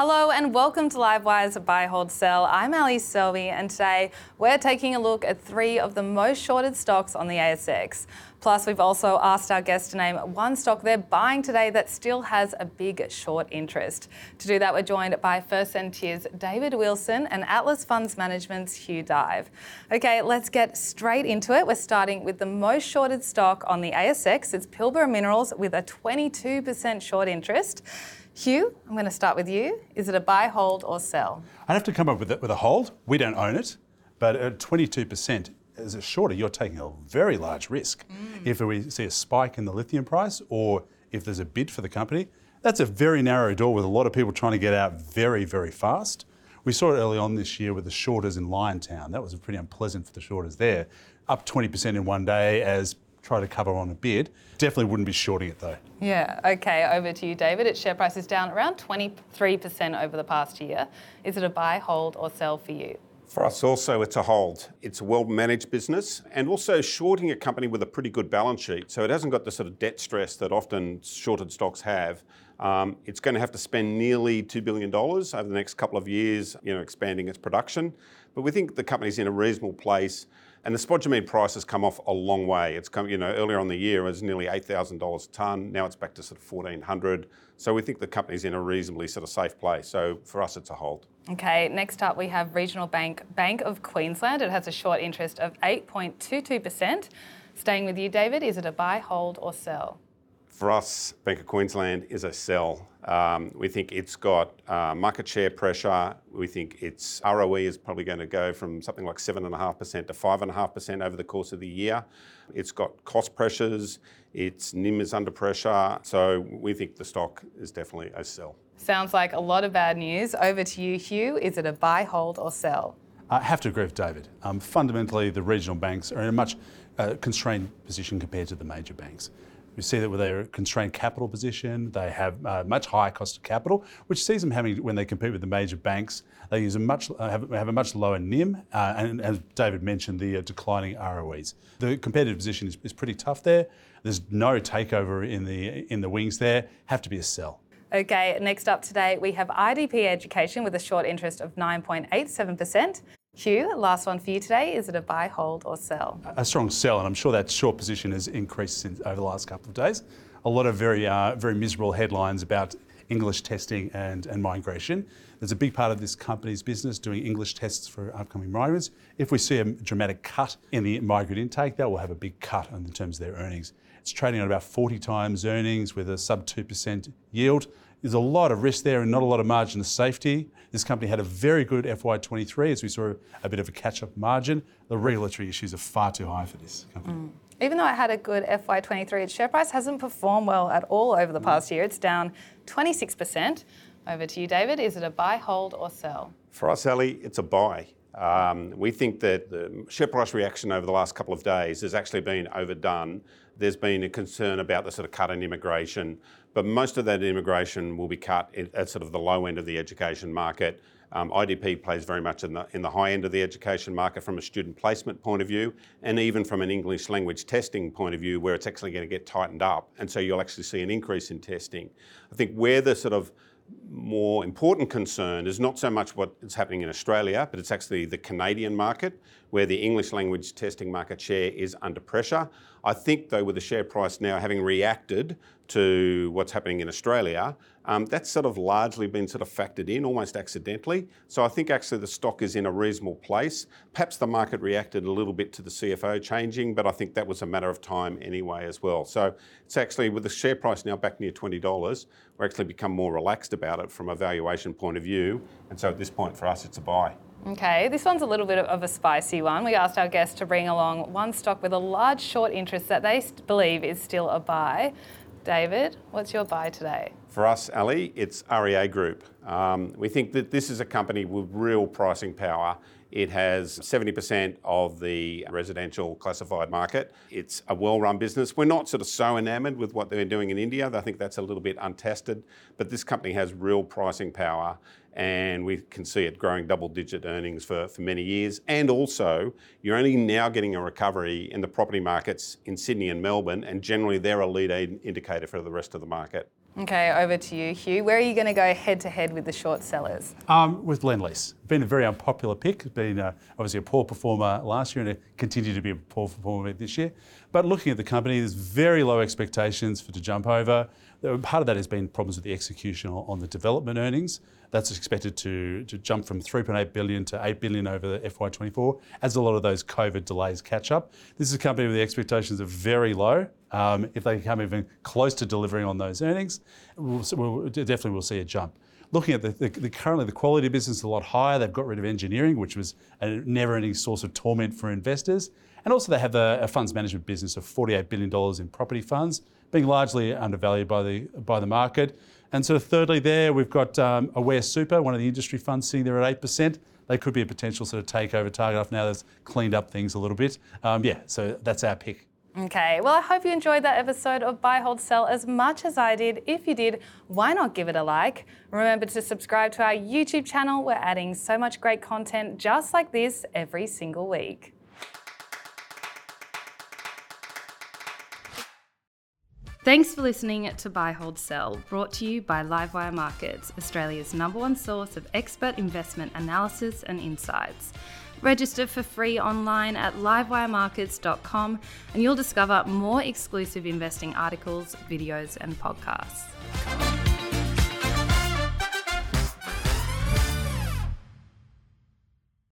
Hello and welcome to Livewire's Buy, Hold, Sell. I'm Ally Selby and today we're taking a look at three of the most shorted stocks on the ASX. Plus, we've also asked our guests to name one stock they're buying today that still has a big short interest. To do that, we're joined by First Sentier's David Wilson and Atlas Funds Management's Hugh Dive. Okay, let's get straight into it. We're starting with the most shorted stock on the ASX. It's Pilbara Minerals with a 22% short interest. Hugh, I'm going to start with you. Is it a buy, hold, or sell? I'd have to come up with a, with a hold. We don't own it, but at 22% as a shorter, you're taking a very large risk. Mm. If we see a spike in the lithium price or if there's a bid for the company, that's a very narrow door with a lot of people trying to get out very, very fast. We saw it early on this year with the shorters in Liontown. That was pretty unpleasant for the shorters there. Up 20% in one day as try to cover on a bid. Definitely wouldn't be shorting it though. Yeah, okay, over to you, David. Its share price is down around 23% over the past year. Is it a buy, hold, or sell for you? For us, also, it's a hold. It's a well managed business and also shorting a company with a pretty good balance sheet. So it hasn't got the sort of debt stress that often shorted stocks have. Um, it's going to have to spend nearly $2 billion over the next couple of years, you know, expanding its production. But we think the company's in a reasonable place. And the spodumene price has come off a long way. It's come, you know, earlier on the year it was nearly $8,000 a tonne. Now it's back to sort of 1400 So we think the company's in a reasonably sort of safe place. So for us, it's a hold. Okay, next up we have Regional Bank, Bank of Queensland. It has a short interest of 8.22%. Staying with you, David, is it a buy, hold, or sell? For us, Bank of Queensland is a sell. Um, we think it's got uh, market share pressure. We think its ROE is probably going to go from something like 7.5% to 5.5% over the course of the year. It's got cost pressures. Its NIM is under pressure. So we think the stock is definitely a sell. Sounds like a lot of bad news. Over to you, Hugh. Is it a buy, hold, or sell? I have to agree with David. Um, fundamentally, the regional banks are in a much uh, constrained position compared to the major banks. We see that with their constrained capital position, they have uh, much higher cost of capital, which sees them having, when they compete with the major banks, they use a much, uh, have, have, a much lower NIM, uh, and as David mentioned, the uh, declining ROEs. The competitive position is, is pretty tough there. There's no takeover in the, in the wings there, have to be a sell. Okay, next up today we have IDP Education with a short interest of 9.87%. Hugh, last one for you today. Is it a buy, hold, or sell? A strong sell, and I'm sure that short position has increased since, over the last couple of days. A lot of very, uh, very miserable headlines about English testing and, and migration. There's a big part of this company's business doing English tests for upcoming migrants. If we see a dramatic cut in the migrant intake, that will have a big cut in terms of their earnings. It's trading at about 40 times earnings with a sub 2% yield. There's a lot of risk there and not a lot of margin of safety. This company had a very good FY23 as we saw a bit of a catch up margin. The regulatory issues are far too high for this company. Mm. Even though it had a good FY23, its share price hasn't performed well at all over the past year. It's down 26%. Over to you, David. Is it a buy, hold, or sell? For us, Ally, it's a buy. Um, we think that the share price reaction over the last couple of days has actually been overdone. There's been a concern about the sort of cut in immigration, but most of that immigration will be cut at sort of the low end of the education market. Um, IDP plays very much in the, in the high end of the education market from a student placement point of view, and even from an English language testing point of view, where it's actually going to get tightened up. And so you'll actually see an increase in testing. I think where the sort of more important concern is not so much what is happening in Australia, but it's actually the Canadian market, where the English language testing market share is under pressure. I think, though, with the share price now having reacted to what's happening in Australia, um, that's sort of largely been sort of factored in almost accidentally. So I think actually the stock is in a reasonable place. Perhaps the market reacted a little bit to the CFO changing, but I think that was a matter of time anyway as well. So it's actually with the share price now back near $20, we're actually become more relaxed about it from a valuation point of view. And so at this point for us, it's a buy. Okay, this one's a little bit of a spicy one. We asked our guests to bring along one stock with a large short interest that they believe is still a buy. David, what's your buy today? For us, Ally, it's REA Group. Um, we think that this is a company with real pricing power. It has 70% of the residential classified market. It's a well run business. We're not sort of so enamoured with what they're doing in India. I think that's a little bit untested, but this company has real pricing power and we can see it growing double digit earnings for, for many years. And also, you're only now getting a recovery in the property markets in Sydney and Melbourne, and generally they're a lead indicator for the rest of the market. Okay, over to you, Hugh. Where are you going to go head to head with the short sellers? Um, with Lendlease. Been a very unpopular pick. Been uh, obviously a poor performer last year and it continued to be a poor performer this year. But looking at the company, there's very low expectations for to jump over. Part of that has been problems with the execution on the development earnings. That's expected to, to jump from 3.8 billion to 8 billion over the FY24 as a lot of those COVID delays catch up. This is a company where the expectations are very low. Um, if they come even close to delivering on those earnings, we'll, we'll definitely will see a jump looking at the, the, the, currently the quality of business is a lot higher. They've got rid of engineering, which was a never-ending source of torment for investors, and also they have a, a funds management business of $48 billion in property funds, being largely undervalued by the by the market. And so thirdly, there we've got um, Aware Super, one of the industry funds, sitting there at eight percent. They could be a potential sort of takeover target after now that's cleaned up things a little bit. Um, yeah, so that's our pick. Okay, well, I hope you enjoyed that episode of Buy, Hold, Sell as much as I did. If you did, why not give it a like? Remember to subscribe to our YouTube channel. We're adding so much great content just like this every single week. Thanks for listening to Buy, Hold, Sell, brought to you by Livewire Markets, Australia's number one source of expert investment analysis and insights. Register for free online at livewiremarkets.com and you'll discover more exclusive investing articles, videos, and podcasts.